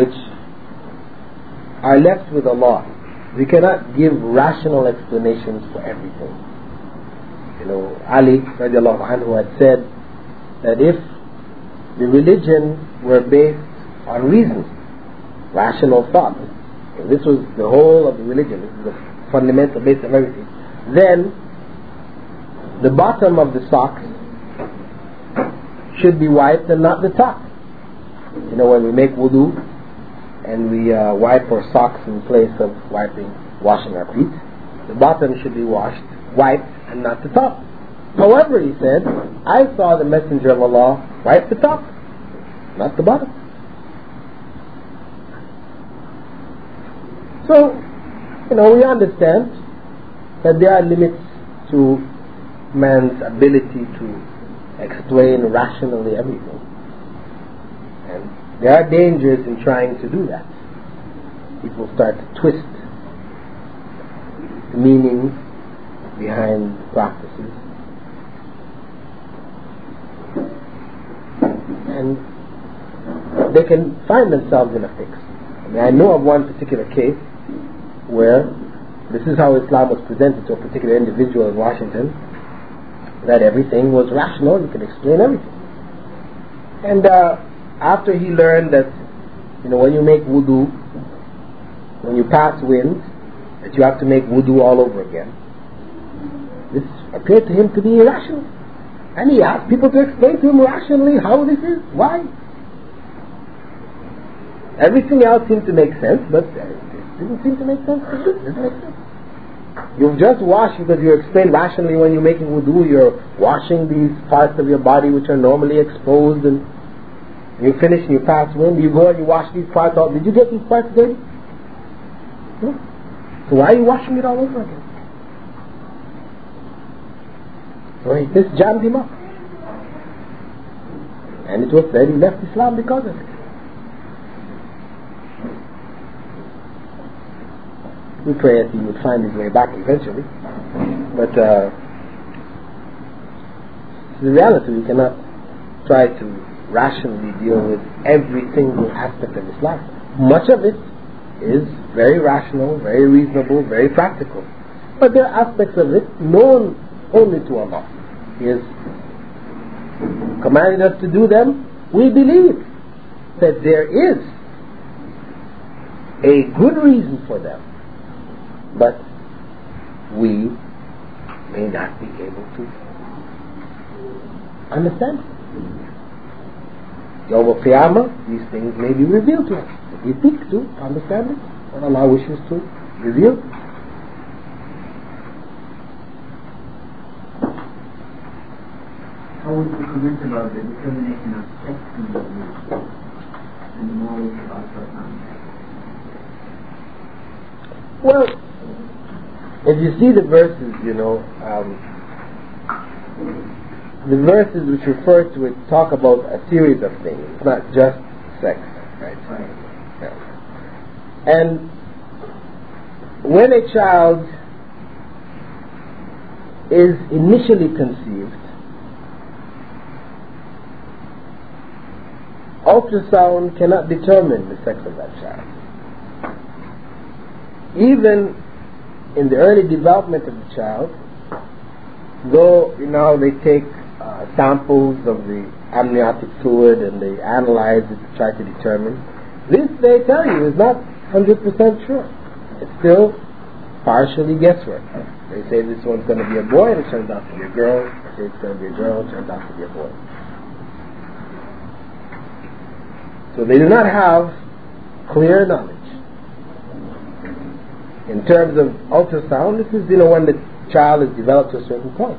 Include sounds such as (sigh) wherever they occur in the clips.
which are left with Allah. We cannot give rational explanations for everything. You know, Ali radiallahu anhu had said that if the religion were based on reason, rational thought, this was the whole of the religion, this is the fundamental base of everything, then the bottom of the socks should be wiped and not the top. You know, when we make wudu and we uh, wipe our socks in place of wiping, washing our feet, the bottom should be washed, wiped, and not the top. However, he said, I saw the Messenger of Allah wipe the top, not the bottom. So, you know, we understand that there are limits to man's ability to explain rationally everything. And there are dangers in trying to do that. People start to twist the meaning behind practices. And they can find themselves in a fix. I mean, I know of one particular case where this is how Islam was presented to a particular individual in Washington that everything was rational, you could explain everything. And uh, after he learned that, you know, when you make wudu, when you pass wind, that you have to make wudu all over again, this appeared to him to be irrational. And he asked people to explain to him rationally how this is, why. Everything else seemed to make sense, but it didn't seem to make sense to him. It didn't make sense. You've just washed because you explained rationally when you're making wudu, you're washing these parts of your body which are normally exposed and you finish you pass wind, you go and you wash these parts out. Did you get these parts dirty? No. So why are you washing it all over again? So he, this jammed him up. And it was said he left Islam because of it. We pray that he would find his way back eventually. But uh, the reality, we cannot try to rationally deal with every single aspect of Islam. Much of it is very rational, very reasonable, very practical. But there are aspects of it known only to Allah. He has commanded us to do them. We believe that there is a good reason for them but we may not be able to understand. Yom Qiyamah, these things may be revealed to us. If we seek to understand it, and Allah wishes to reveal. How would you comment about the determination of sex in the and the knowledge about Quran? Well, if you see the verses, you know, um, the verses which refer to it talk about a series of things. It's not just sex, right? Yeah. And when a child is initially conceived, ultrasound cannot determine the sex of that child. Even in the early development of the child, though you they take uh, samples of the amniotic fluid and they analyze it to try to determine, this they tell you is not 100% sure. It's still partially guesswork. They say this one's going to be a boy and it turns out to be a girl. They say it's going to be a girl, it turns out to be a boy. So they do not have clear knowledge in terms of ultrasound, this is you know when the child is developed to a certain point.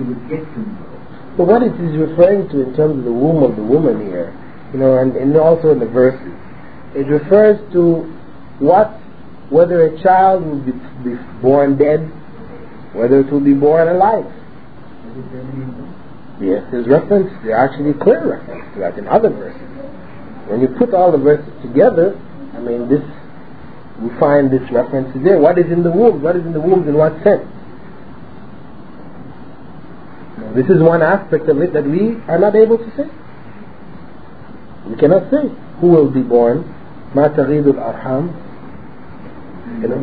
know But what it is referring to in terms of the womb of the woman here, you know, and, and also in the verses, it refers to what, whether a child will be, be born dead, whether it will be born alive. Yes, there's reference, there's actually clear reference to that in other verses. When you put all the verses together, I mean, this, we find this reference there. What is in the womb? What is in the womb in what sense? This is one aspect of it that we are not able to say. We cannot say who will be born. ما تغيد الأرحام you know,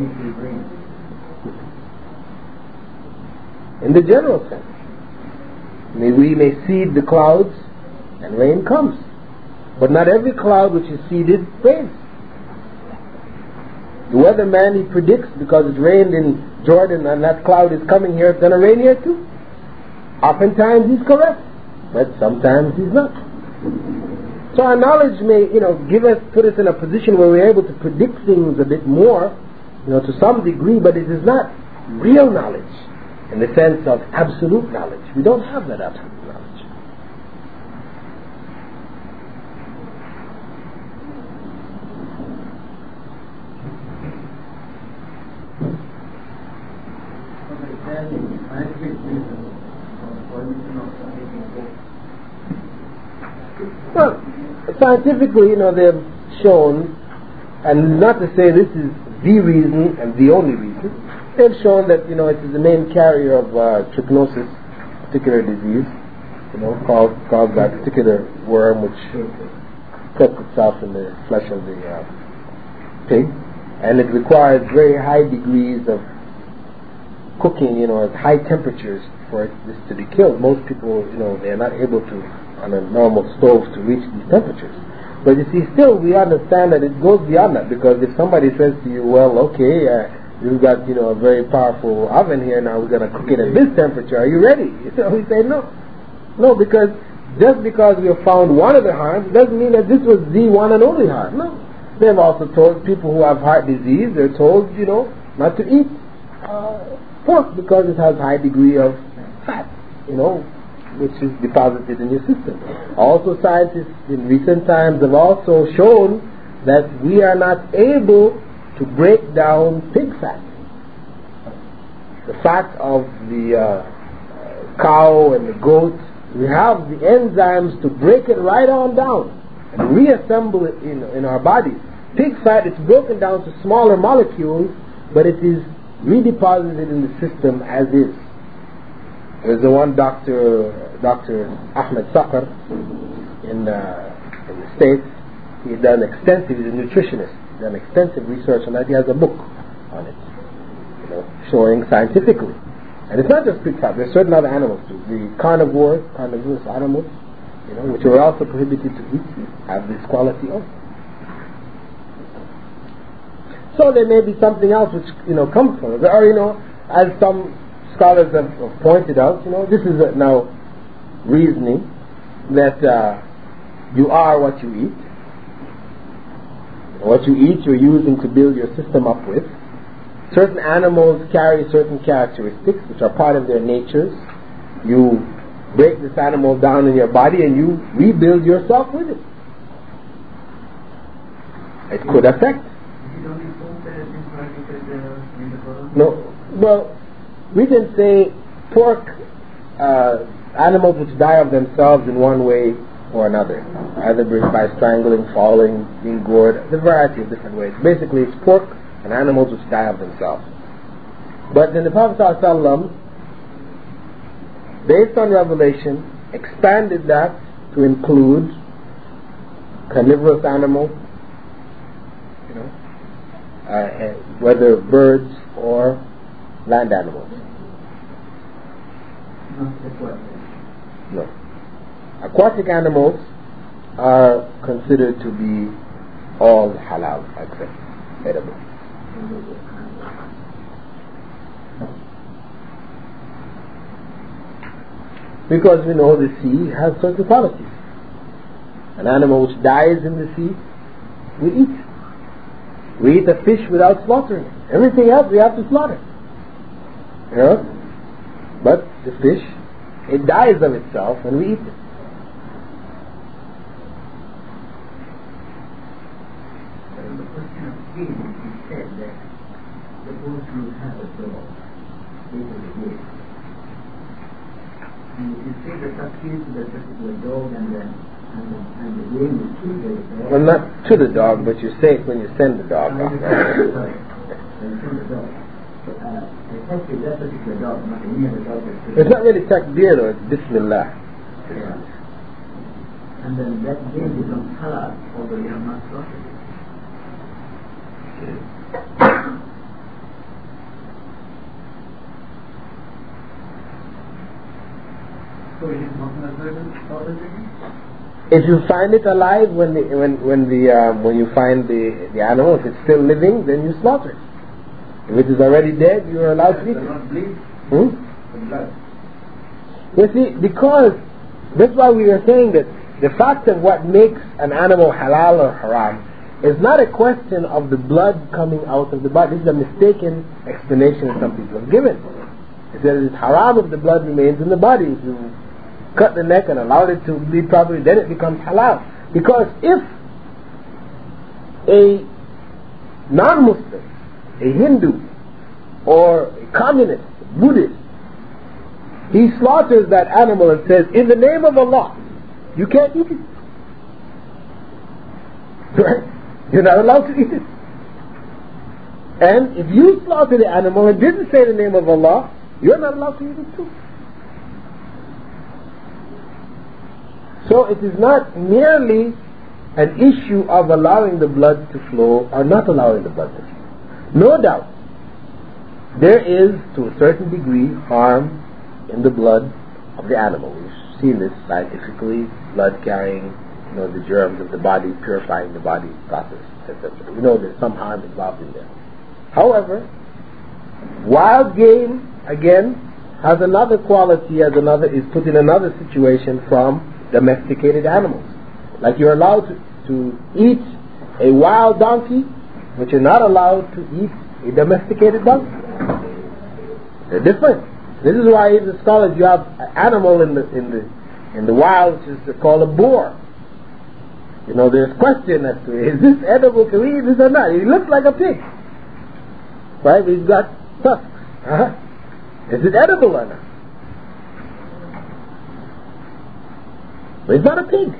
in the general sense. May we may seed the clouds and rain comes. But not every cloud which is seeded rains. The weatherman he predicts because it rained in Jordan and that cloud is coming here, it's going to rain here too. Oftentimes he's correct, but sometimes he's not. So our knowledge may, you know, give us, put us in a position where we're able to predict things a bit more, you know, to some degree, but it is not real knowledge in the sense of absolute knowledge. We don't have that absolute knowledge. Well, scientifically, you know, they've shown, and not to say this is the reason and the only reason, they've shown that, you know, it is the main carrier of uh, trichinosis, particular disease, you know, called, called that particular worm which puts itself in the flesh of the uh, pig. And it requires very high degrees of cooking, you know, at high temperatures for this to be killed. Most people, you know, they're not able to on a normal stove to reach these temperatures. But you see, still we understand that it goes beyond that because if somebody says to you, well, okay, uh, you've got you know a very powerful oven here now, we're to cook it at this temperature. Are you ready? (laughs) Know, we say no, no, because just because we have found one of the harms doesn't mean that this was the one and only harm. No, they've also told people who have heart disease, they're told you know not to eat uh, pork because it has high degree of fat. You know, which is deposited in your system. Also, scientists in recent times have also shown that we are not able to break down pig fat. The fat of the uh, cow and the goat, we have the enzymes to break it right on down and reassemble it in, in our bodies. Pig fat is broken down to smaller molecules, but it is redeposited in the system as is. There's the one doctor, Dr. Ahmed Sakr in, uh, in the States. He's done extensive, he's a nutritionist. He's done extensive research on that. He has a book on it, you know, showing scientifically. And it's not just pig fat, there's certain other animals too. The carnivores, carnivorous animals, you know, which are also prohibited to eat, have this quality also. So there may be something else which, you know, comes from it. Or, you know, as some scholars have, pointed out, you know, this is a, now reasoning that uh, you are what you eat. What you eat, you're using to build your system up with. Certain animals carry certain characteristics which are part of their natures. You break this animal down in your body and you rebuild yourself with it. It could affect. No, well, we can say pork uh, animals which die of themselves in one way or another, either by strangling, falling, being gored, a variety of different ways. Basically, it's pork and animals which die of themselves. But then the Prophet ﷺ, based on revelation, expanded that to include carnivorous animals, you know, uh, whether birds or land animals. No. Aquatic animals are considered to be all halal except edible. Because we know the sea has certain qualities. An animal which dies in the sea, we eat. We eat a fish without slaughtering it. Everything else we have to slaughter. You know? But the fish it dies of itself and we eat it. On the question of pig, it said that suppose you have a dog, this is a. And you say the substitute to the particular dog and then and the, and is to the dog. Well, not to the dog, but you say it when you send the dog uh, off. Sorry, when you send the dog. Uh, effectively, that particular dog, not any other dog. that's- It's not really takbir though, it's Bismillah. Yeah. And then that game becomes halal, although you have not slaughtered it. So it is not necessarily slaughtered again? If you find it alive when the when when the um, when you find the the animal, if it's still living, then you slaughter it. If it is already dead, you are allowed to eat it. Hmm? You see, because that's why we are saying that the fact of what makes an animal halal or haram is not a question of the blood coming out of the body. This is a mistaken explanation that some people have given. They said it's haram if the blood remains in the body. If you cut the neck and allow it to bleed properly, then it becomes halal. Because if a non-Muslim, a Hindu, or a communist, Buddhist, he slaughters that animal and says, In the name of Allah, you can't eat it. You're not allowed to eat it. And if you slaughter the animal and didn't say the name of Allah, you're not allowed to eat it too. So it is not merely an issue of allowing the blood to flow or not allowing the blood to flow. No doubt, there is to a certain degree harm in the blood of the animal. We've seen this scientifically, blood carrying, you know, the germs of the body, purifying the body process, etc. We know there's some harm involved in there. However, wild game again has another quality as another is put in another situation from domesticated animals. Like you're allowed to, to eat a wild donkey, but you're not allowed to eat a domesticated donkey. They're different. This is why in the scholars you have an animal in the in the in the wild which is called a boar. You know, there's question as to (laughs) is this edible to eat this or not. He looks like a pig. Right? He's got tusks. Uh-huh. Is it edible or not? But he's not a pig.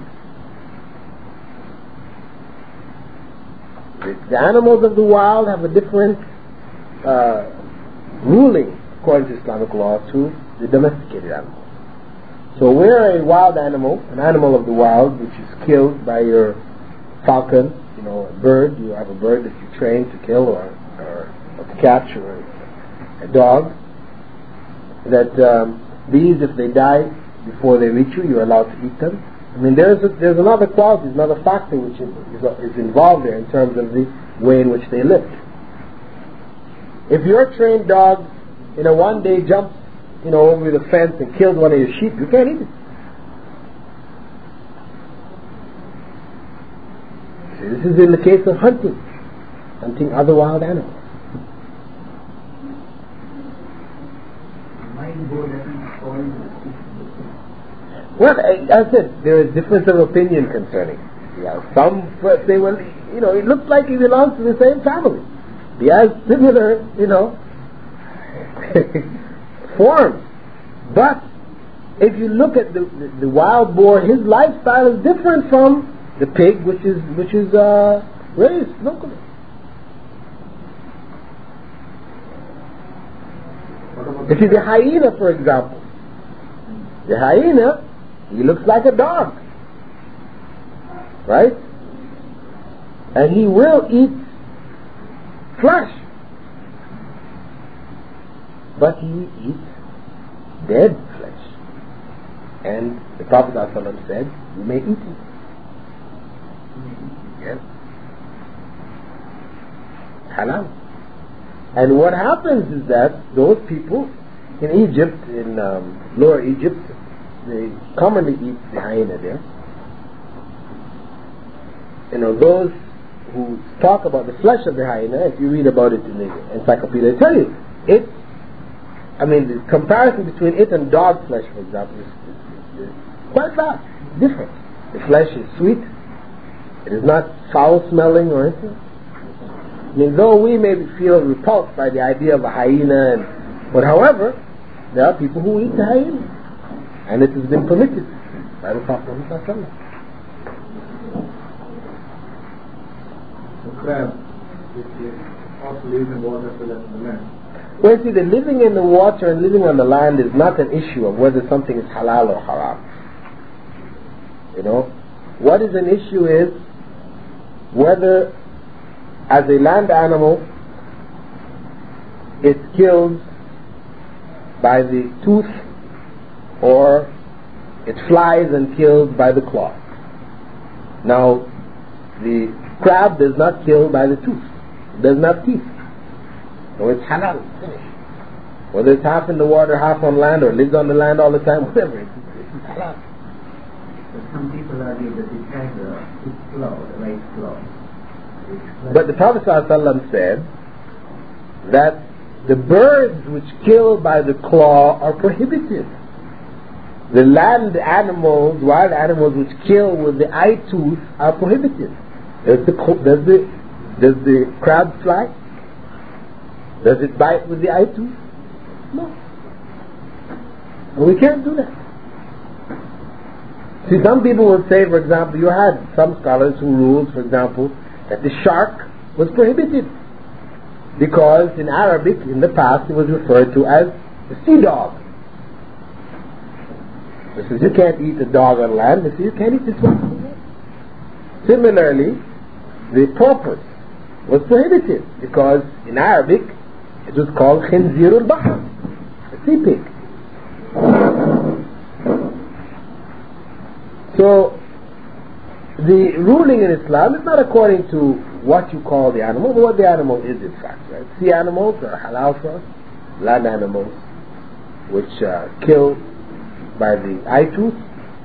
The, animals of the wild have a different uh, ruling according to Islamic law to the domesticated animals. So where a wild animal, an animal of the wild, which is killed by your falcon, you know, a bird, you have a bird that you train to kill or, or, or to catch, or a dog, that um, these, if they die before they reach you, you're allowed to eat them. I mean, there's a, there's another quality, another factor which is, is involved there in terms of the way in which they live. If your trained dog, in a one day jumps, you know, over the fence and kills one of your sheep, you can't eat it. See, this is in the case of hunting, hunting other wild animals. Mind go doesn't fall into Well, I, I said there is difference of opinion concerning. Yeah, some say, well, you know, it looks like he belongs to the same family. He has similar, you know, (laughs) forms. But if you look at the, the, the wild boar, his lifestyle is different from the pig, which is which is uh, raised locally. If you the hyena, for example, the hyena, he looks like a dog, right? And he will eat flesh, but he eats dead flesh. And the Prophet ﷺ said, "You may eat it." Yes, halal. And what happens is that those people in Egypt, in um, Lower Egypt, they commonly eat the hyena there. You know, those who talk about the flesh of the hyena, if you read about it in the encyclopedia, they tell you it. I mean, the comparison between it and dog flesh, for example, is, is, is quite vast, different. The flesh is sweet. It is not foul smelling or anything. I mean, though we may feel repulsed by the idea of a hyena, and, but however, there are people who eat the hyena, and it has been permitted by the Prophet. The crab, also lives in water the land. Well, see, the living in the water and living on the land is not an issue of whether something is halal or haram. You know, what is an issue is whether as a land animal, it's killed by the tooth or it flies and killed by the claw. Now, the crab does not kill by the tooth. It doesn't teeth. So it's halal. Finished. Whether it's half in the water, half on land, or lives on the land all the time, (laughs) whatever, it's, it's halal. But some people argue that it has a claw, the right claw. But the Prophet ﷺ said that the birds which kill by the claw are prohibited. The land animals, wild animals which kill with the eye tooth are prohibited. Does the, does the, does the crab fly? Does it bite with the eye tooth? No. We can't do that. See, some people would say, for example, you had some scholars who ruled, for example, that the shark was prohibited because in Arabic in the past it was referred to as the sea dog. This says you can't eat a dog on land. This says you can't eat this one. Similarly, the porpoise was prohibited because in Arabic it was called khinzir al-bahr, a sea pig. So the ruling in Islam is not according to what you call the animal, but what the animal is in fact. Right? Sea animals are halal for land animals which uh, kill by the eye tooth,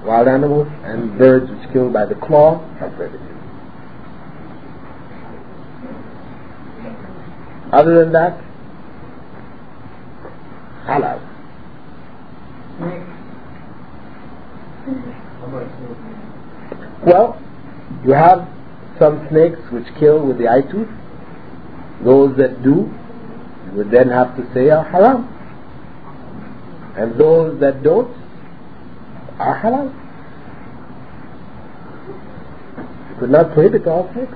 wild animals, and birds which kill by the claw are prohibited. Other than that, halal. Well, you have some snakes which kill with the eye tooth. Those that do you would then have to say are haram. And those that don't are halal. You could not prohibit all snakes.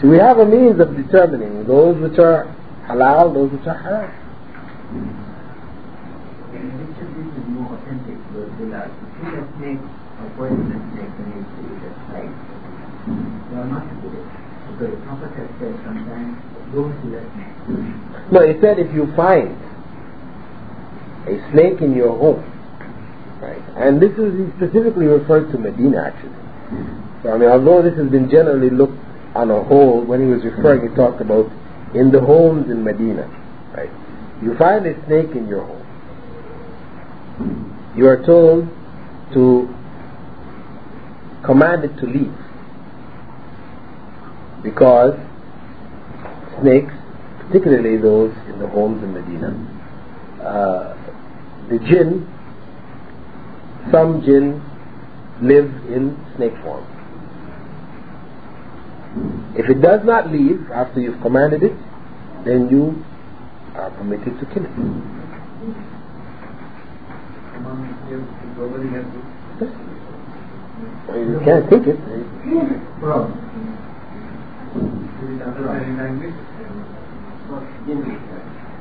So we have a means of determining those which are halal, those which are haram. It. No, he said if you find a snake in your home, right, and this is specifically referred to Medina actually. So I mean, although this has been generally looked on a whole, when he was referring, he talked about in the homes in Medina, right. You find a snake in your home. You are told to command it to leave because snakes, particularly those in the homes in Medina, uh, the jinn, some jinn live in snake form. If it does not leave after you've commanded it, then you are permitted to kill it. Well, You can't take it.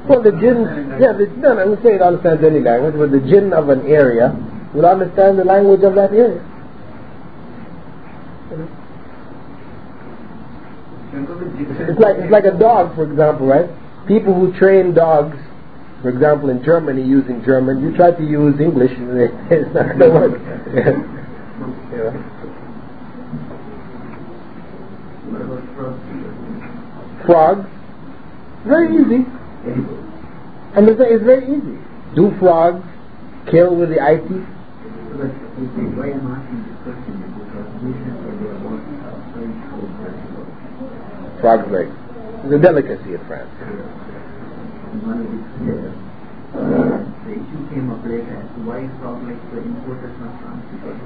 Well, the jinn, yeah, the, no, I'm saying it understands any language, but the jinn of an area will understand the language of that area. It's like it's like a dog, for example, right? People who train dogs, for example, in Germany using German, you try to use English, and it- (laughs) it's not going to work. (laughs) Frogs, very easy, and it's, it's very easy. Do frogs kill with the teeth? But you I'm asking this question. Frog's legs. It's a delicacy in France. the issue came up later why imported France because.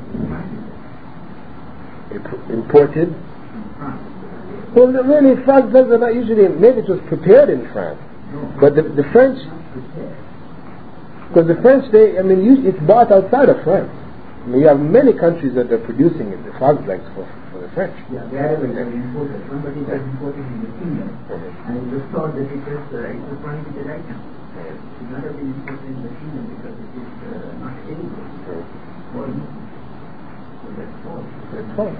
Well, really, France are not usually. Maybe it was prepared in France, but the, the French, because the French, they, I mean, you, it's bought outside of France. I mean, you have many countries that are producing it, the frogs legs for, for the French. Yeah, wherever it was imported. Somebody was importing in the kingdom, and it was thought that it was, uh, it was prohibited item. It should not have been imported in the kingdom because it is uh, not edible or eaten. So that's false. It's fine.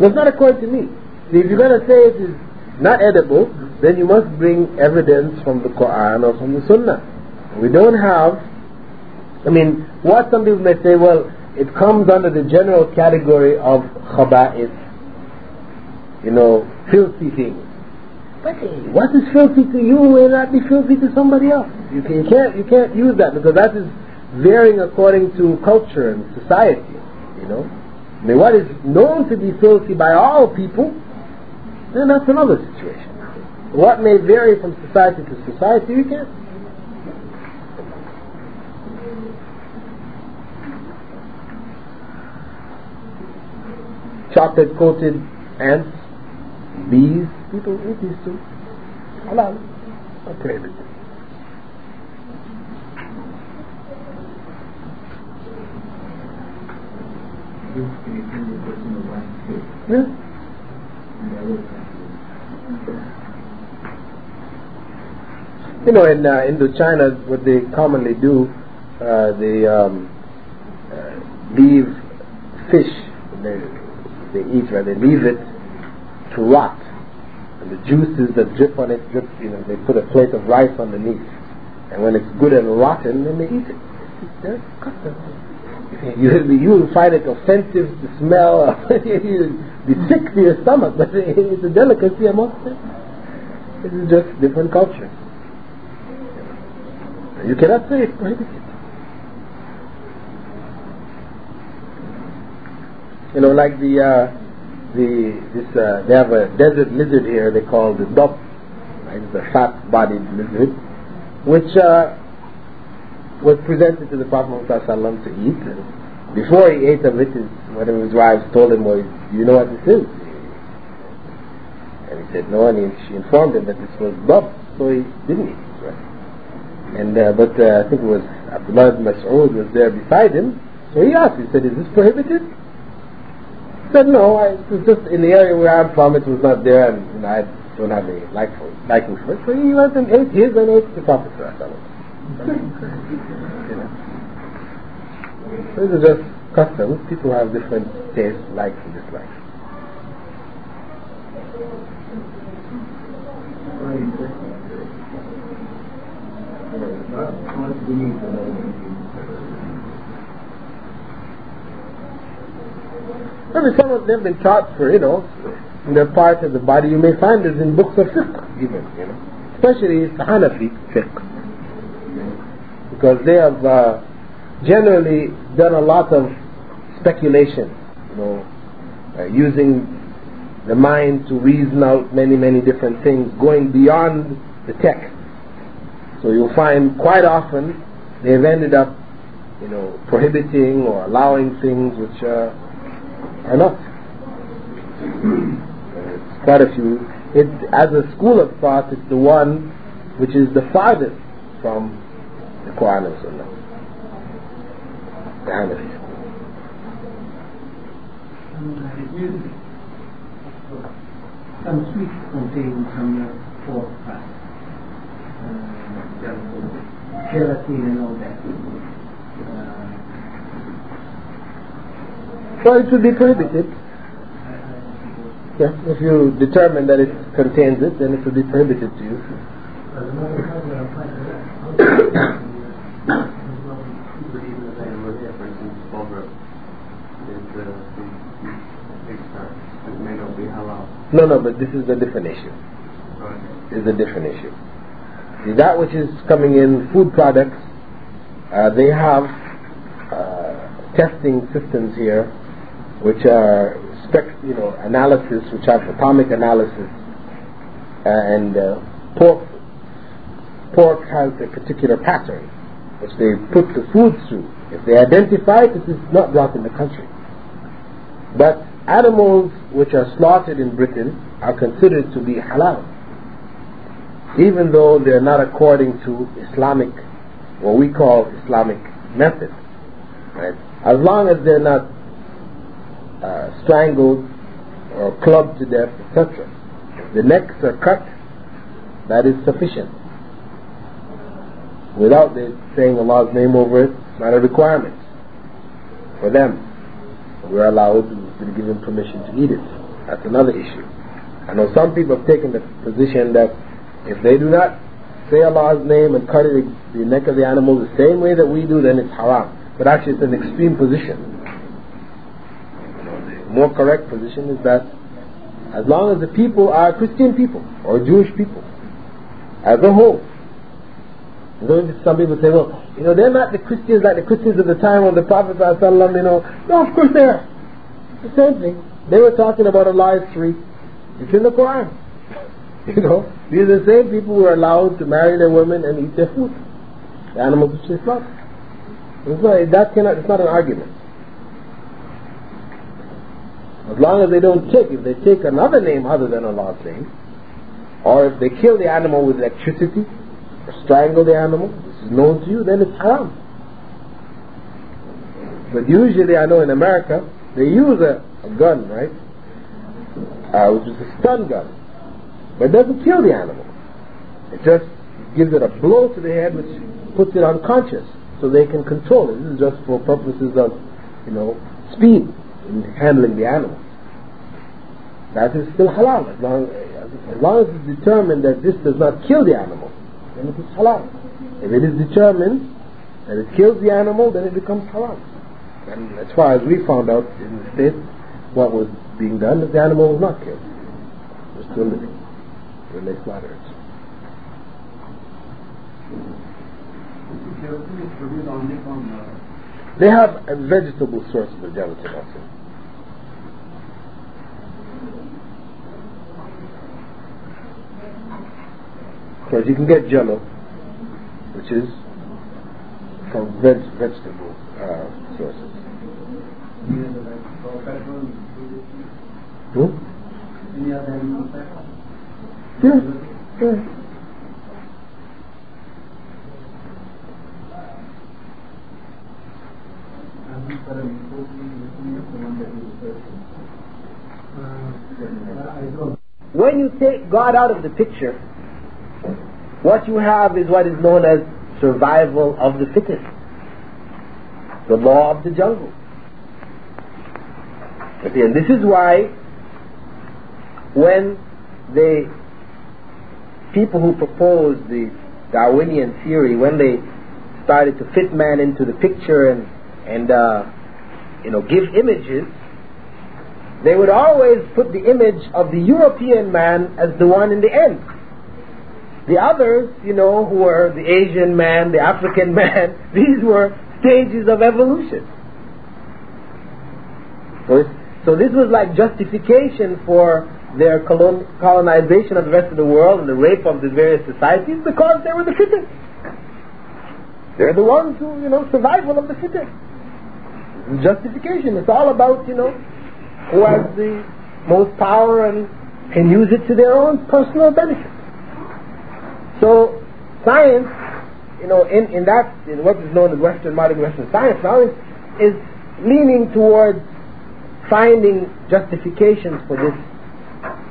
That's not according to me. If you're going to say it is not edible, then you must bring evidence from the Quran or from the Sunnah. We don't have. I mean, what some people may say, well, it comes under the general category of khaba'is, you know, filthy things. But what is filthy to you may not be filthy to somebody else. You can't you can't use that because that is varying according to culture and society. You know, I mean, what is known to be filthy by all people, then that's another situation. What may vary from society to society, you can't. Chocolate coated ants, bees, people eat these too. Halal. Not prohibited. This can be the person of one faith, Yeah. and the other country. You know, in uh, Indochina, what they commonly do, uh, they um, uh, leave fish, they, they eat, right? They leave it to rot. And the juices that drip on it, drip, you know, they put a plate of rice underneath. And when it's good and rotten, then they eat it. It's their custom. You, you will find it offensive to smell, (laughs) you'll be sick to your stomach, but (laughs) it's a delicacy amongst them. Is just different culture. You cannot say it's prohibited. You know, like the uh, the this uh, they have a desert lizard here. They call the dop. Right? It's a fat-bodied lizard, which uh, was presented to the Prophet Muhammad to eat. And before he ate of it, his, one of his wives told him, "Well, you know what this is?" And he said, "No," and he, she informed him that this was dop, so he didn't eat. And uh, but uh, I think it was Abdullah ibn Mas'ud was there beside him. So he asked, he said, "Is this prohibited?" He said, "No, I, it was just in the area where I'm from. It was not there, and you know, I don't have any like for, liking for it." So he went and ate his and ate the Prophet (laughs) you know. These are just customs. People have different tastes, likes and dislikes. Very interesting. Uh, not much belief about it. I mean, some of them have been taught for, you know, their part of the body. You may find it in books of fiqh, even, you know. Especially Hanafi fiqh. Because they have uh, generally done a lot of speculation, you know, uh, using the mind to reason out many, many different things, going beyond the text. So you'll find quite often they've ended up, you know, prohibiting or allowing things which uh, are not. It's quite a few. It, as a school of thought, it's the one which is the farthest from the Quran and Sunnah. The. Some fat, uh, and all that. Uh, Well, it will be prohibited. Yeah, if you determine that it contains it, then it will be prohibited to you. (coughs) No, no, but this is a different issue. Is a different issue. That which is coming in food products, uh, they have uh, testing systems here, which are spec, you know, analysis, which have atomic analysis, and uh, pork, pork has a particular pattern which they put the food through. If they identify it, this is not brought in the country. But animals which are slaughtered in Britain are considered to be halal, even though they are not according to Islamic, what we call Islamic method. Right? As long as they're not uh, strangled or clubbed to death, etc. The necks are cut, that is sufficient. Without saying Allah's name over it, it's not a requirement for them. We're allowed to be given permission to eat it. That's another issue. I know some people have taken the position that if they do not say Allah's name and cut the neck of the animal the same way that we do, then it's haram. But actually, it's an extreme position. More correct position is that as long as the people are Christian people or Jewish people, as a whole, then some people say, well, you know, they're not the Christians like the Christians of the time of the Prophet ﷺ, you know. No, of course they are. The same thing. They were talking about Allah's tree. It's in the Quran. (laughs) You know, these are the same people who are allowed to marry their women and eat their food. The animals which they slaughter. It's not, that cannot, it's not an argument. As long as they don't take, if they take another name other than Allah's name, or if they kill the animal with electricity, strangle the animal, this is known to you, then it's haram. But usually, I know in America, they use a, a gun, right? Uh, which is a stun gun. But it doesn't kill the animal. It just gives it a blow to the head which puts it unconscious so they can control it. This is just for purposes of, you know, speed in handling the animal. That is still halal as long as, as long as it's determined that this does not kill the animal then it is halal. If it is determined that it kills the animal, then it becomes halal. And as far as we found out in the States, what was being done, the animal was not killed. It was still living when they slaughtered it. They have a vegetable source of the gelatin also. Because you can get jello, which is from veg, vegetable uh, sources. Hmm? When you take God out of the picture, what you have is what is known as survival of the fittest, the law of the jungle. And this is why when the people who proposed the Darwinian theory, when they started to fit man into the picture and and uh, you know give images, they would always put the image of the European man as the one in the end. The others, you know, who were the Asian man, the African (laughs) man, these were stages of evolution. So, so this was like justification for their colon, colonization of the rest of the world and the rape of the various societies because they were the fittest. They're the ones who, you know, survival of the fittest. Justification. It's all about, you know, who has the most power and can use it to their own personal benefit. So science, you know, in, in that, in what is known as Western, modern Western science now, is, is leaning towards finding justifications for this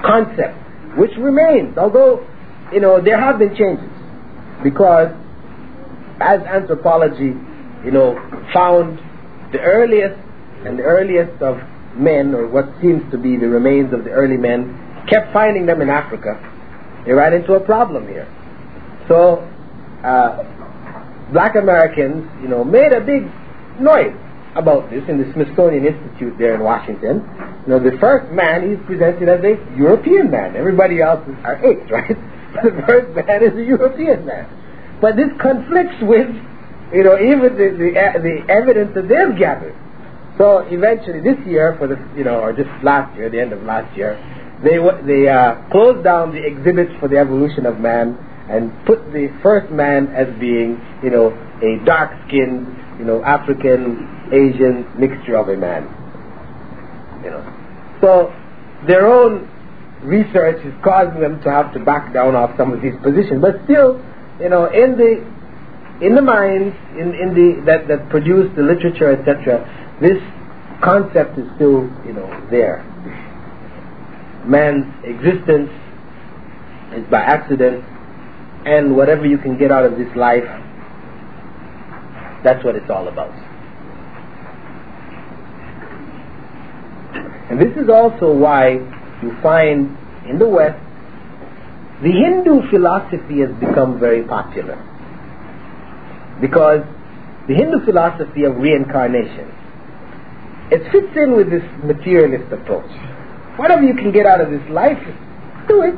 concept, which remains, although, you know, there have been changes. Because as anthropology, you know, found the earliest and the earliest of men, or what seems to be the remains of the early men, kept finding them in Africa, they ran into a problem here. So, uh, black Americans, you know, made a big noise about this in the Smithsonian Institute there in Washington. Know, the first man is presented as a European man. Everybody else are apes, (laughs) right? the first man is a European man. But this conflicts with, you know, even the, the, the evidence that they've gathered. So eventually this year, for the, you know, or just last year, the end of last year, they they uh, closed down the exhibits for the evolution of man and put the first man as being, you know, a dark-skinned, you know, African, Asian mixture of a man. You know, so their own research is causing them to have to back down off some of these positions, but still, you know, in the in the minds in, in the that, that produce the literature, etc., this concept is still, you know, there. Man's existence is by accident, and whatever you can get out of this life, that's what it's all about. And this is also why you find in the West the Hindu philosophy has become very popular. Because the Hindu philosophy of reincarnation, it fits in with this materialist approach. Whatever you can get out of this life, do it.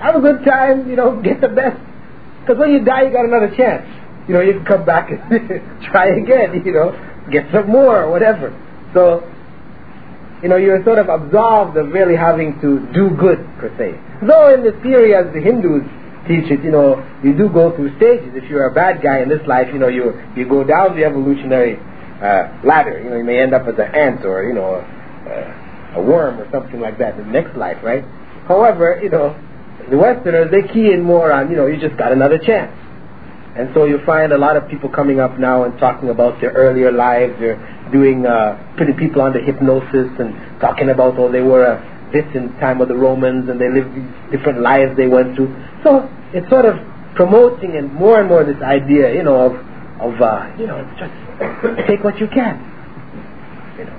Have a good time, you know, (laughs) get the best. Because when you die, you got another chance. You know, you can come back and (laughs) try again, you know, get some more, whatever. So, you know, you're sort of absolved of really having to do good, per se. Though in the theory, as the Hindus teach it, you know, you do go through stages. If you're a bad guy in this life, you know, you, you go down the evolutionary uh, ladder. You know, you may end up as an ant or, you know, a, a worm or something like that in the next life, right? However, you know, the Westerners, they key in more on, you know, you just got another chance. And so you find a lot of people coming up now and talking about their earlier lives. They're doing, uh, putting people under hypnosis and talking about, oh, they were a, this in time of the Romans and they lived these different lives they went through. So it's sort of promoting and more and more this idea, you know, of, of uh, you know, it's just take what you can. You know.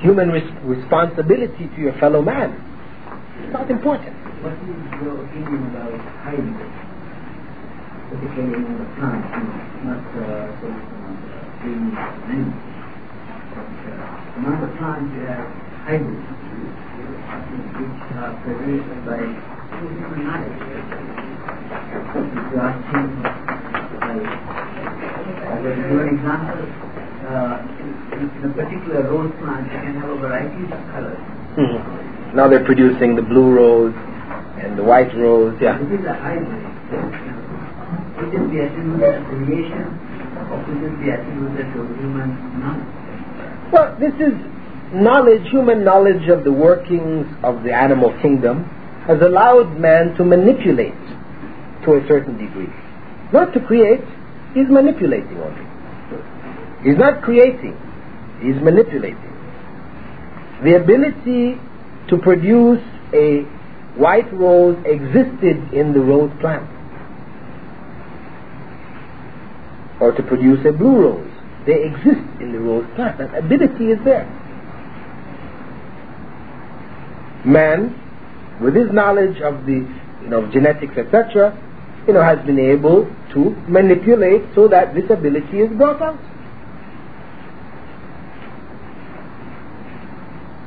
Human res- responsibility to your fellow man. It's not important. What is your opinion about hybrid? Particularly in the plants, you not uh, so much on the green animals. But uh, among the plants you have hybrids, which are produced by two different knowledge. If you ask him, I will give example. Uh, in a particular rose plant, you can have a variety of colors. Mhm. Now they're producing the blue rose and the white rose. Yeah. This is a hybrid. Could this be attributed to creation or could this be attributed to human knowledge? Well, this is knowledge, human knowledge of the workings of the animal kingdom has allowed man to manipulate to a certain degree. Not to create, he's manipulating only. He's not creating, he's manipulating. The ability to produce a white rose existed in the rose plant. Or to produce a blue rose. They exist in the rose plant. That ability is there. Man, with his knowledge of the you know, genetics, etc., you know, has been able to manipulate so that this ability is brought out.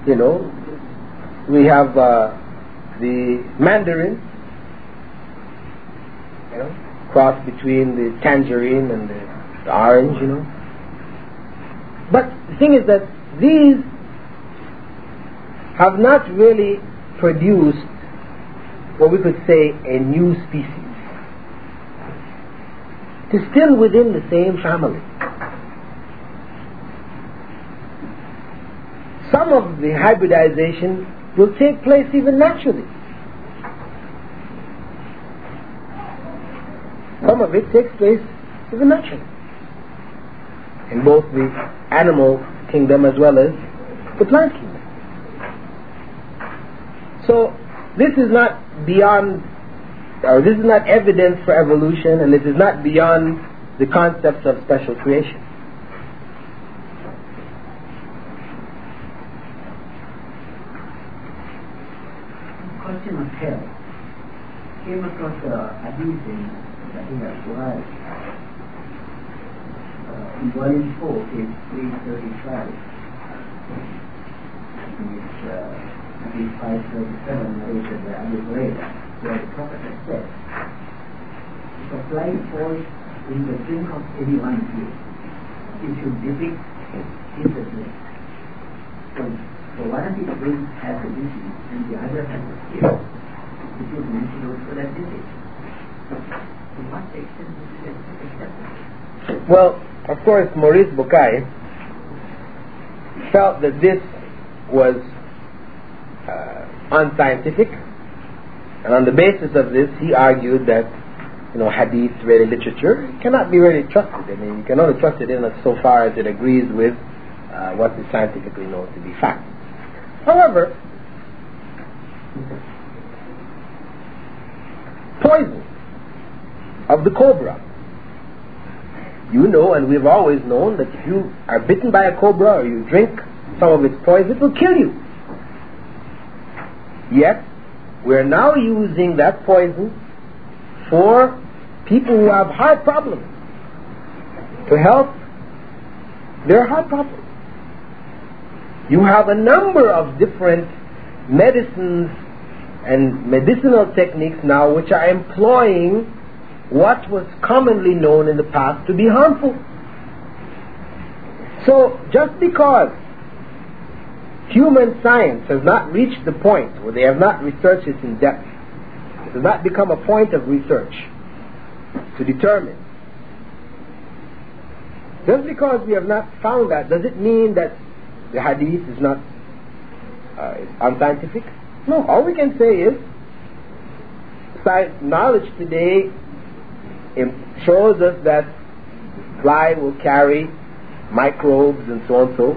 You know, we have uh, the mandarin, you know, cross between the tangerine and the, the orange, you know. But the thing is that these have not really produced what we could say a new species. It is still within the same family. Some of the hybridization will take place even naturally. Some of it takes place even naturally. In both the animal kingdom as well as the plant kingdom. So this is not beyond, or this is not evidence for evolution, and this is not beyond the concepts of special creation. Question of hell. Came across a hadith in Sahih al-Bukhari. Uh, in volume 4, page 335. It's uh, hadith 537 narrated by Abu Hurairah, where the Prophet has said, If a fly falls in the drink of any one here, it should depict his drink. So one of these wings has a disease and the other has a skill, which is antidote for that disease. To what extent is it acceptable? Well, of course, Maurice Bucaille felt that this was uh, unscientific, and on the basis of this, he argued that you know hadith, really literature, cannot be really trusted. I mean, you can only trust it in so far as it agrees with uh, what is scientifically known to be fact. However, poison of the cobra. You know, and we've always known that if you are bitten by a cobra or you drink some of its poison, it will kill you. Yet, we're now using that poison for people who have heart problems to help their heart problems. You have a number of different medicines and medicinal techniques now which are employing what was commonly known in the past to be harmful. So, just because human science has not reached the point where they have not researched it in depth, it has not become a point of research to determine. Just because we have not found that, does it mean that the hadith is not uh, unscientific? No, all we can say is science, knowledge today shows us that fly will carry microbes and so on and so,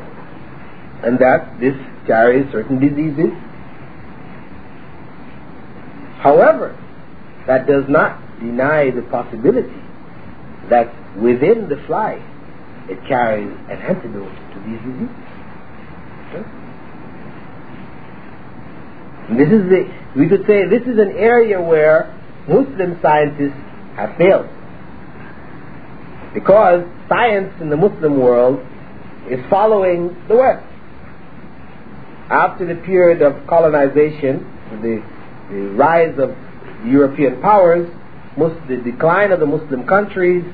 and that this carries certain diseases. However, that does not deny the possibility that within the fly it carries an antidote to these diseases. This is the, we could say this is an area where Muslim scientists have failed. Because science in the Muslim world is following the West. After the period of colonization, the, the rise of European powers, the decline of the Muslim countries,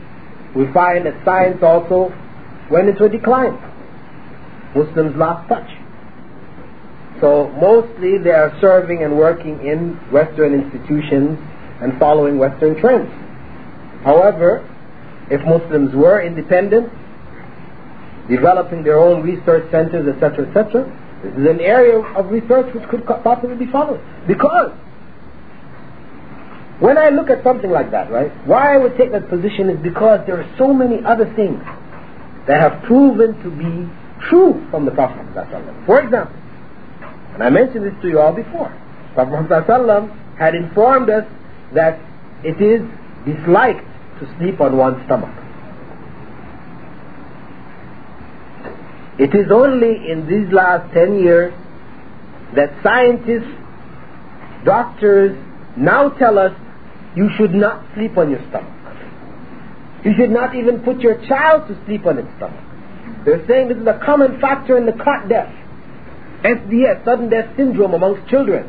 we find that science also went into a decline. Muslims lost touch. So mostly they are serving and working in Western institutions and following Western trends. However, if Muslims were independent, developing their own research centers, etc., etc., this is an area of research which could possibly be followed. Because when I look at something like that, right, why I would take that position is because there are so many other things that have proven to be true from the Prophet. For example, and I mentioned this to you all before, Prophet had informed us that it is disliked to sleep on one's stomach. It is only in these last 10 years that scientists, doctors now tell us you should not sleep on your stomach. You should not even put your child to sleep on its stomach. They're saying this is a common factor in the cot death. SDS, sudden death syndrome amongst children.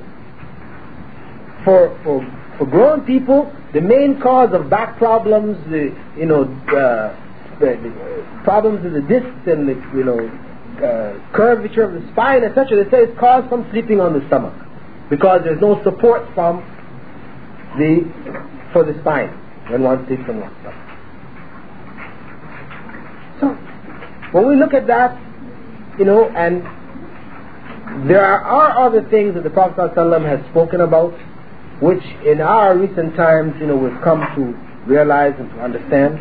For, for, for grown people, the main cause of back problems, the, you know, uh, the, the problems with the discs and the, you know, uh, curvature of the spine, etc., they say it's caused from sleeping on the stomach. Because there's no support from the, for the spine when one sleeps on one stomach. So, when we look at that, you know, and there are other things that the Prophet ﷺ has spoken about, which in our recent times, you know, we've come to realize and to understand.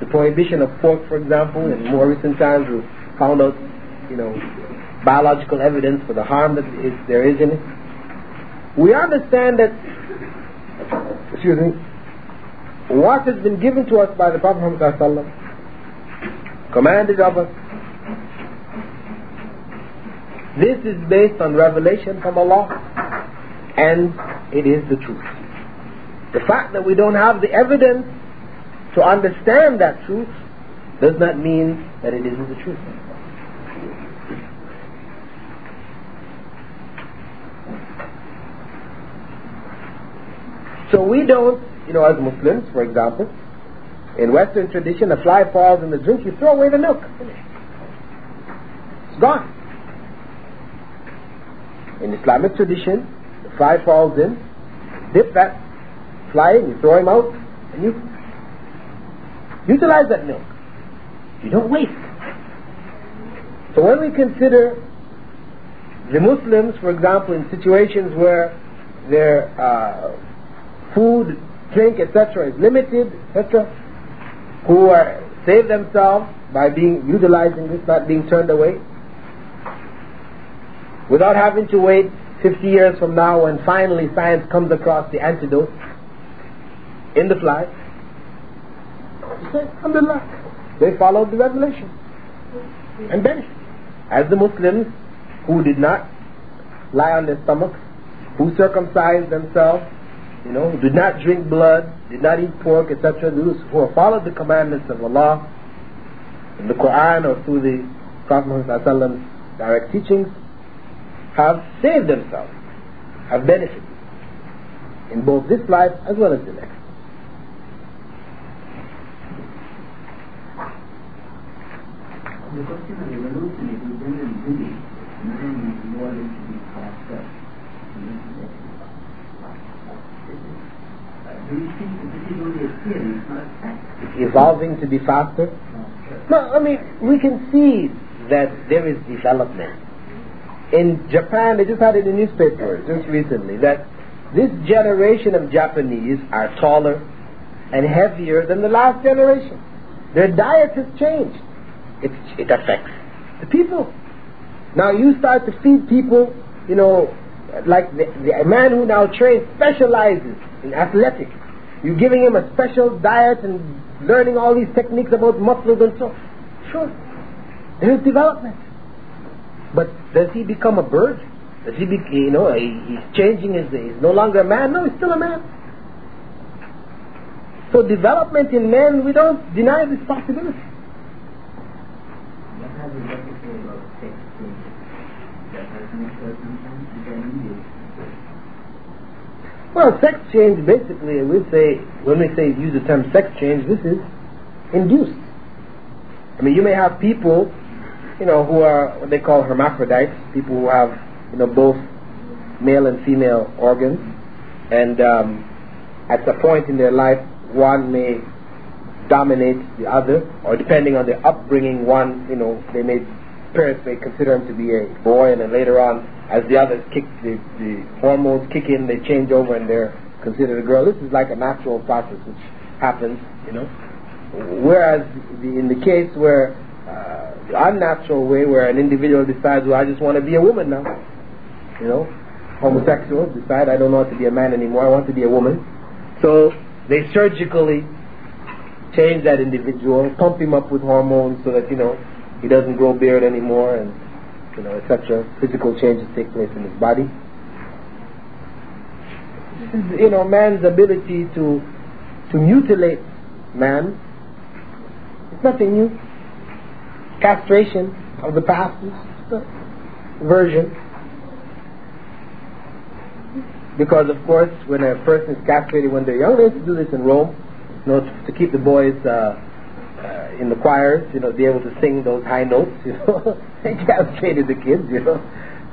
The prohibition of pork, for example, in more recent times we've found out, you know, biological evidence for the harm that is, there is in it. We understand that, excuse me, what has been given to us by the Prophet Muhammad commanded of us this is based on revelation from Allah and it is the truth. The fact that we don't have the evidence to understand that truth does not mean that it isn't the truth. So we don't, you know, as Muslims, for example, in Western tradition, a fly falls in the drink, you throw away the milk. It's gone. in Islamic tradition, the fly falls in, dip that fly, and you throw him out, and you utilize that milk. You don't waste. So when we consider the Muslims, for example, in situations where their uh, food, drink, etc., is limited, etc., who are save themselves by being utilizing this, not being turned away, without having to wait 50 years from now when finally science comes across the antidote in the fly. Alhamdulillah, they followed the revelation and benefited. As the Muslims who did not lie on their stomachs, who circumcised themselves, you know, did not drink blood, did not eat pork, etc., those who have followed the commandments of Allah in the Quran or through the Prophet Muhammad's direct teachings, have saved themselves, have benefited in both this life as well as the next. The question of evolution is we generally believe man is evolving to be faster. Evolving to be faster? No, I mean, we can see that there is development. In Japan, they just had it in the newspaper just recently that this generation of Japanese are taller and heavier than the last generation. Their diet has changed. It, it affects the people. Now you start to feed people, you know, like the, the man who now trains specializes in athletics. You're giving him a special diet and learning all these techniques about muscles and so. Sure, there is development. But does he become a bird? Does he be, you know, he, he's changing his, he's no longer a man? No, he's still a man. So development in men, we don't deny this possibility. That has needed? Well, sex change basically, we say when we say use the term sex change, this is induced. I mean, you may have people, you know, who are what they call hermaphrodites, people who have, you know, both male and female organs, and um, at a point in their life, one may dominate the other, or depending on their upbringing, one, you know, they may parents may consider him to be a boy, and then later on, as the others kick the, the hormones kick in, they change over and they're considered a girl. This is like a natural process which happens, you know. Whereas the, in the case where uh, the unnatural way, where an individual decides, well, I just want to be a woman now, you know, homosexuals decide I don't want to be a man anymore, I want to be a woman. So they surgically change that individual, pump him up with hormones so that you know he doesn't grow beard anymore, and you know, etc. Physical changes take place in his body. This is, you know, man's ability to to mutilate man. It's nothing new. Castration of the past version. Because of course, when a person is castrated when they're young, they used to do this in Rome, you know, to, to keep the boys uh, uh, in the choirs, you know, be able to sing those high notes, you know. (laughs) they castrated the kids, you know,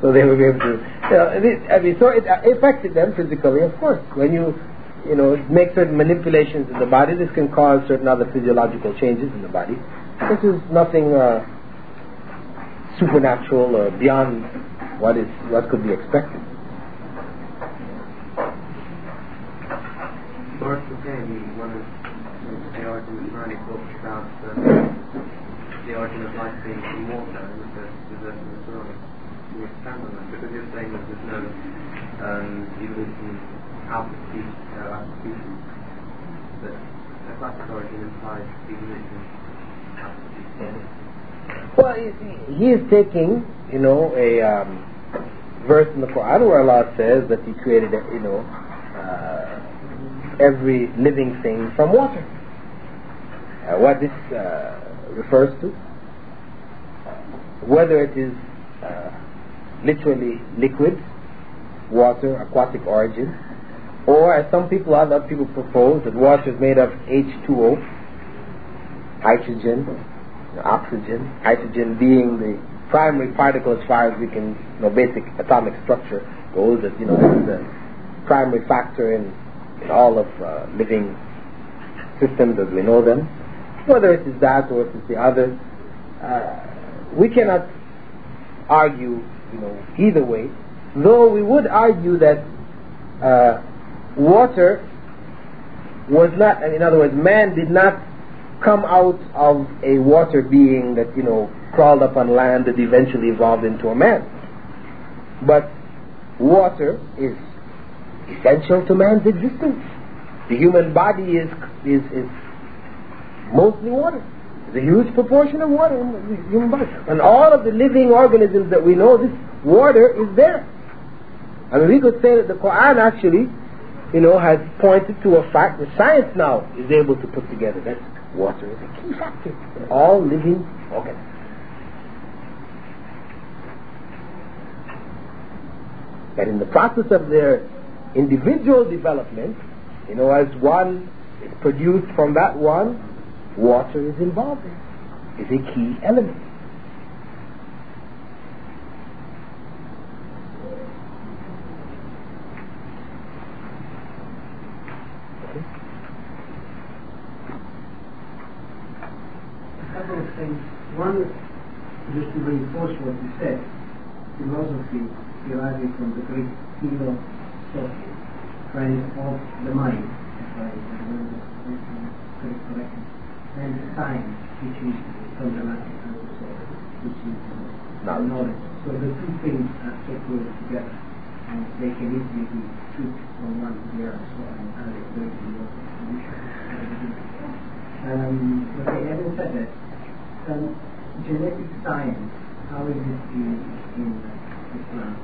so they would be able to, you know, it, I mean, so it affected them physically, of course. When you, you know, make certain manipulations in the body, this can cause certain other physiological changes in the body. This is nothing uh, supernatural or beyond what is what could be expected. Maurice Bucaille, one of the arguments Rani talks about uh, the origin of life being from water and the desert of the. Can you expand on that? Because you're saying that there's no um, altitude, uh, altitude, that aquatic origin implies evolution altitude. Well, he is taking, you know, a um, verse in the Quran where Allah says that He created, you know, uh, every living thing from water. Uh, what this uh, refers to, whether it is uh, literally liquid, water, aquatic origin, or as some people, other people propose, that water is made of H2O, hydrogen, oxygen, hydrogen being the primary particle as far as we can, you know, basic atomic structure goes. That you know, is the primary factor in, in all of uh, living systems as we know them. Whether it is that or it is the other, uh, we cannot argue, you know, either way. Though we would argue that uh, water was not, in other words, man did not come out of a water being that, you know, crawled up on land that eventually evolved into a man. But water is essential to man's existence. The human body is, is, is mostly water. There's a huge proportion of water in the human body. And all of the living organisms that we know, this water is there. Mean, we could say that the Quran actually, you know, has pointed to a fact that science now is able to put together. That water is a key factor in all living organisms. That in the process of their individual development, you know, as one is produced from that one, water is involved in, is a key element. A couple of things. One, just to reinforce what you said, philosophy deriving from the Greek philo friend of the mind, if I remember correct correctly, and science, which is the Latin also, which is Knowledge. knowledge. So the two things are so together, and they can easily be switched from one to the other. So I'm adding very to your. Um, okay, having said that, um, genetic science, how is it used in Islam?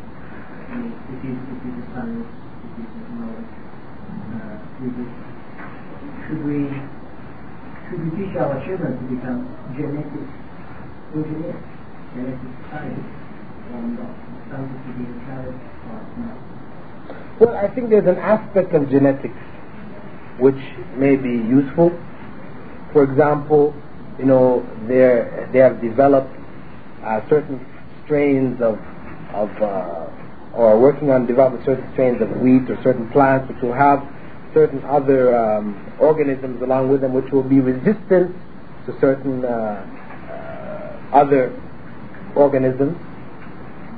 Mean, it is, it is a science, it is a knowledge. Uh, is it, should we should teach our children to become genetic engineers, genetic scientists, or not? To be encouraged or not? Well, I think there's an aspect of genetics which may be useful. For example, you know, they they have developed uh, certain strains of of uh, or working on developing certain strains of wheat or certain plants which will have certain other um, organisms along with them which will be resistant to certain uh, uh, other organisms.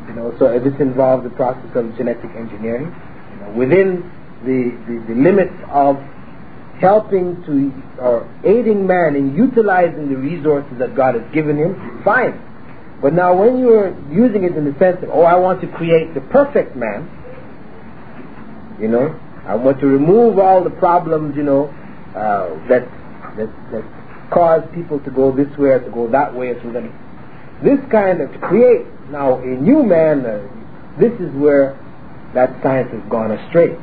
You know, so this involves the process of genetic engineering. You know, within the, the, the limits of helping to or aiding man in utilizing the resources that God has given him, fine. But now when you're using it in the sense of, oh, I want to create the perfect man, you know, I want to remove all the problems, you know, uh, that, that, that cause people to go this way or to go that way. So then this kind of, create now a new man, uh, this is where that science has gone astray.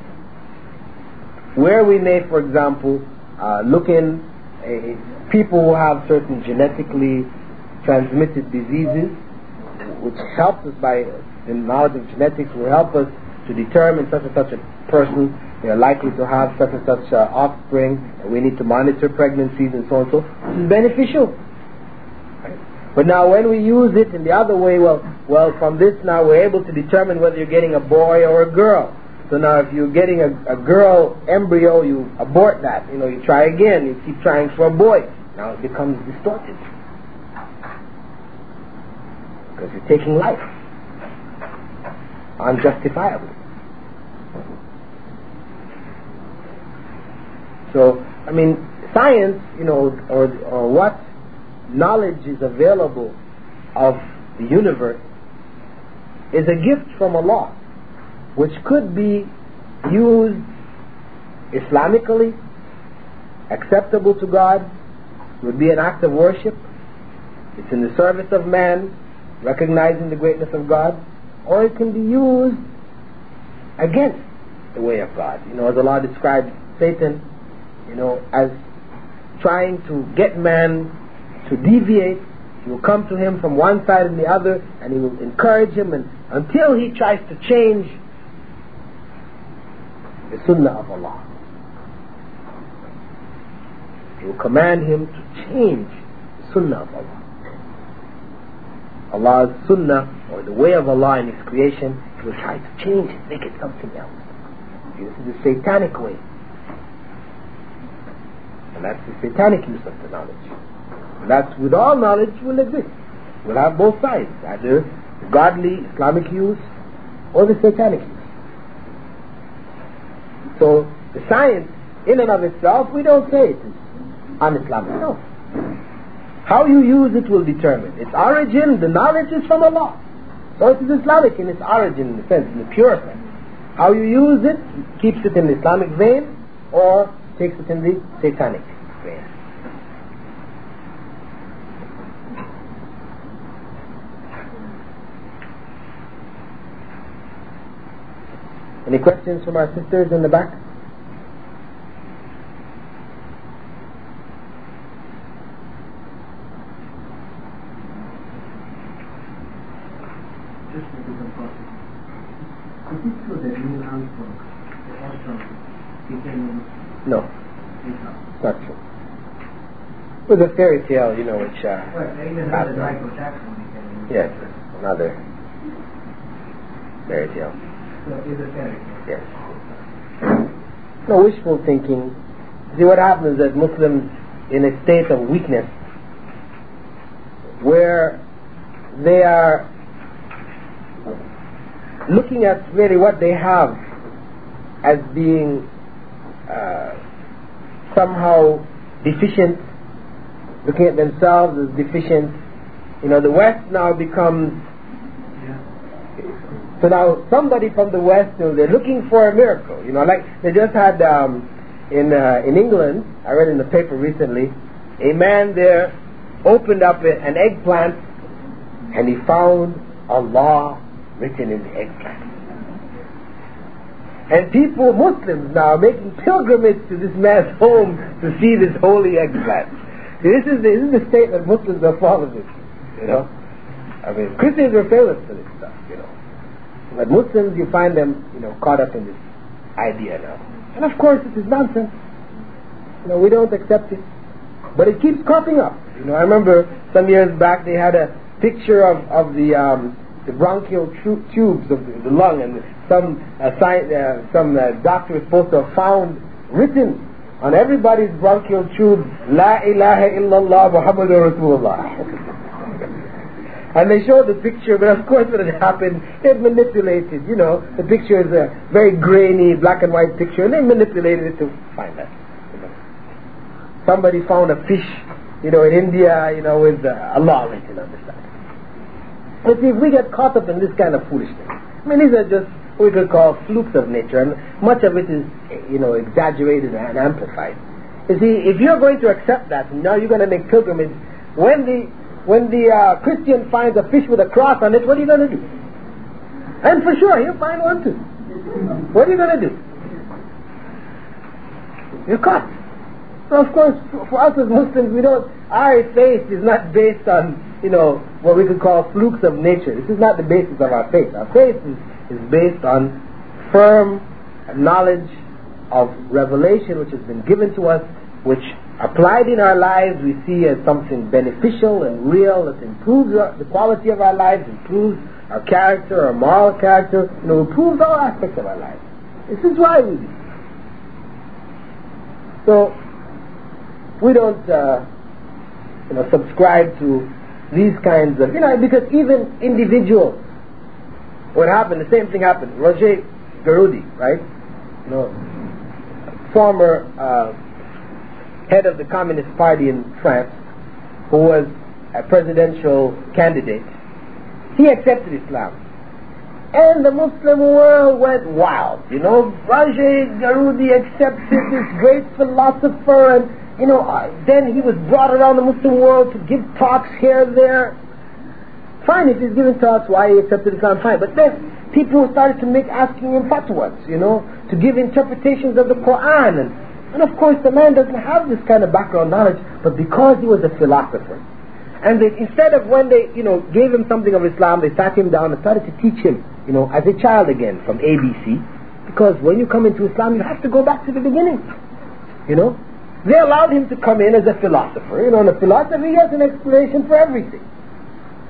Where we may, for example, uh, look in people who have certain genetically transmitted diseases, which helps us by the knowledge of genetics, will help us to determine such and such a person. They are likely to have such and such uh, offspring, and we need to monitor pregnancies and so on and so. This is beneficial. But now, when we use it in the other way, well, well, from this now we're able to determine whether you're getting a boy or a girl. So now, if you're getting a, a girl embryo, you abort that. You know, you try again. You keep trying for a boy. Now it becomes distorted because you're taking life unjustifiably. So, I mean, science, you know, or, or what knowledge is available of the universe is a gift from Allah, which could be used Islamically, acceptable to God, would be an act of worship. It's in the service of man, recognizing the greatness of God, or it can be used against the way of God. You know, as Allah describes Satan, you know, as trying to get man to deviate. He will come to him from one side and the other, and he will encourage him, and until he tries to change the Sunnah of Allah. He will command him to change the Sunnah of Allah. Allah's sunnah or the way of Allah in His creation, He will try to change it, make it something else. This is the satanic way. And that's the satanic use of the knowledge. And that's with all knowledge will exist. We'll have both sides, either the godly Islamic use or the satanic use. So the science in and of itself, we don't say it is un-Islamic. No. How you use it will determine. Its origin, the knowledge is from Allah. So it is Islamic in its origin, in the sense, in the pure sense. How you use it keeps it in the Islamic vein or takes it in the satanic vein. Any questions from our sisters in the back? Just true that Neil Armstrong, the astronaut, became? No, not true. It was a fairy tale, you know, which. Uh, Well, even heard that Michael Jackson became yes, another fairy tale. So it's a fairy tale. Yes. No wishful thinking. See what happens is that Muslims in a state of weakness where they are looking at really what they have as being uh, somehow deficient, looking at themselves as deficient. You know, the West now becomes so now somebody from the West, you know, they're looking for a miracle. You know, like they just had um, in uh, in England. I read in the paper recently, a man there opened up an eggplant, and he found Allah written in the eggplant. And people, Muslims now, are making pilgrimage to this man's home to see this holy eggplant. This is the, this is the state that Muslims are falling into. You know, I mean, Christians are famous for this stuff. You know. But Muslims, you find them, you know, caught up in this idea now. And of course, it is nonsense. You know, we don't accept it. But it keeps cropping up. You know, I remember some years back they had a picture of, of the, um, the bronchial tru- tubes of the, the lung, and some, uh, uh, some uh, doctor was supposed to have found written on everybody's bronchial tube, La ilaha illallah Muhammadur Rasulullah. And they showed the picture, but of course when it happened, they manipulated, you know, the picture is a very grainy, black and white picture, and they manipulated it to find that. Somebody found a fish, you know, in India, you know, with uh, Allah written on the side. But see, if we get caught up in this kind of foolishness, I mean, these are just we could call flukes of nature, and much of it is, you know, exaggerated and amplified. You see, if you're going to accept that, now you're going to make pilgrimage, when the when the uh, Christian finds a fish with a cross on it, what are you going to do? And for sure, he'll find one too. What are you going to do? You're caught. So of course, for us as Muslims, we don't. Our faith is not based on, you know, what we could call flukes of nature. This is not the basis of our faith. Our faith is, is based on firm knowledge of revelation which has been given to us, which applied in our lives we see as something beneficial and real that improves our, the quality of our lives, improves our character, our moral character, you know, improves all aspects of our lives. This is why we do. So we don't, uh, you know, subscribe to these kinds of, you know, because even individuals, what happened, the same thing happened. Roger Garaudy, right? You know, former. Uh, head of the Communist Party in France, who was a presidential candidate, he accepted Islam. And the Muslim world went wild. You know, Roger Garaudy accepted this great philosopher, and, you know, then he was brought around the Muslim world to give talks here and there. Fine, if he's giving talks, why he accepted Islam, fine. But then people started to make asking him fatwas, you know, to give interpretations of the Quran and and of course, the man doesn't have this kind of background knowledge, but because he was a philosopher, and they, instead of when they, you know, gave him something of Islam, they sat him down and started to teach him, you know, as a child again from ABC, because when you come into Islam, you have to go back to the beginning, you know. They allowed him to come in as a philosopher, you know, and a philosopher he has an explanation for everything.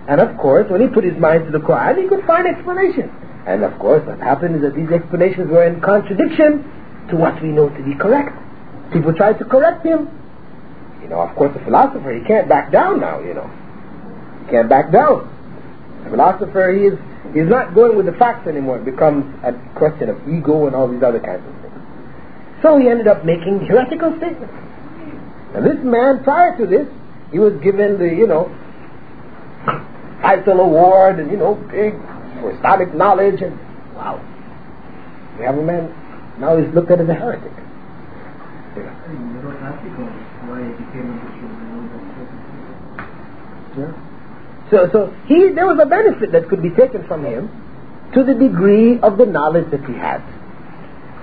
And of course, when he put his mind to the Quran, he could find explanation. And of course, what happened is that these explanations were in contradiction to what we know to be correct. People tried to correct him. You know, of course, a philosopher, he can't back down now, you know. He can't back down. A philosopher, he is, he's not going with the facts anymore. It becomes a question of ego and all these other kinds of things. So he ended up making heretical statements. And this man, prior to this, he was given the, you know, Faisal Award and, you know, big for Islamic knowledge and, wow. We have a man, now he's looked at as a heretic. Yeah. So, so he, there was a benefit that could be taken from him to the degree of the knowledge that he had.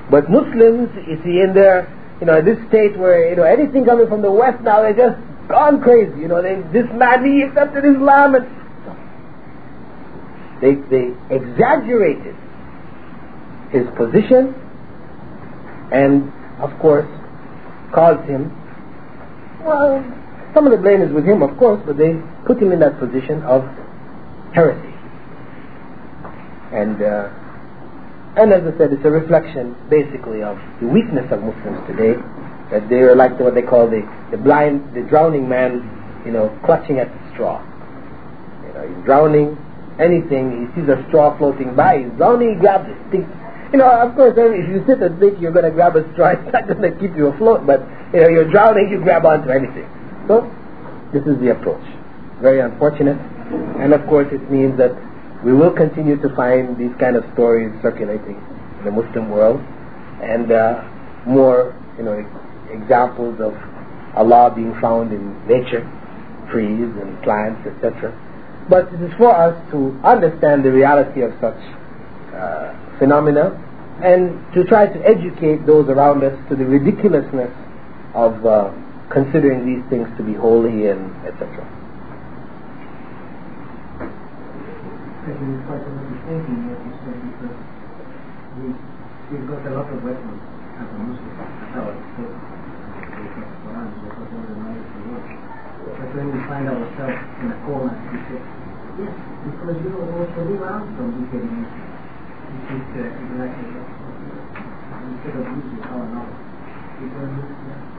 But Muslims, you see, in their, you know, this state where, you know, anything coming from the West now, they're just gone crazy. You know, they, this man, he accepted Islam and they, they exaggerated his position and, of course, caused him, well, some of the blame is with him, of course, but they put him in that position of heresy. And, uh, and as I said, it's a reflection, basically, of the weakness of Muslims today, that they are like what they call the, the blind, the drowning man, you know, clutching at the straw. You know, he's drowning, anything, he sees a straw floating by, he's drowning, he grabs it, thinks, you know, of course, if you sit and think you're going to grab a straw, (laughs) it's not going to keep you afloat, but, you know, you're drowning, you grab onto anything. So, this is the approach. Very unfortunate. And of course, it means that we will continue to find these kind of stories circulating in the Muslim world and uh, more, you know, examples of Allah being found in nature, trees and plants, etc. But it is for us to understand the reality of such uh, phenomena and to try to educate those around us to the ridiculousness of uh, considering these things to be holy and etc. We've got a lot of weapons as a Muslim Quran, the because you know what we around from these enemies. This is uh, exactly that. Instead of using our knowledge, we can use yeah.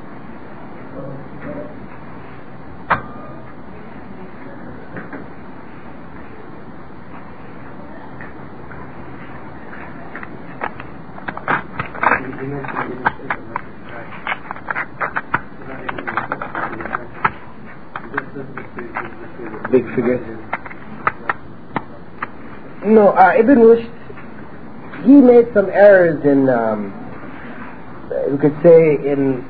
Big figures. No, uh, Ibn Rushd, he made some errors in, um, we could say, in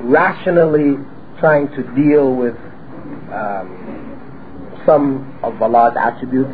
rationally trying to deal with um, some of Allah's attributes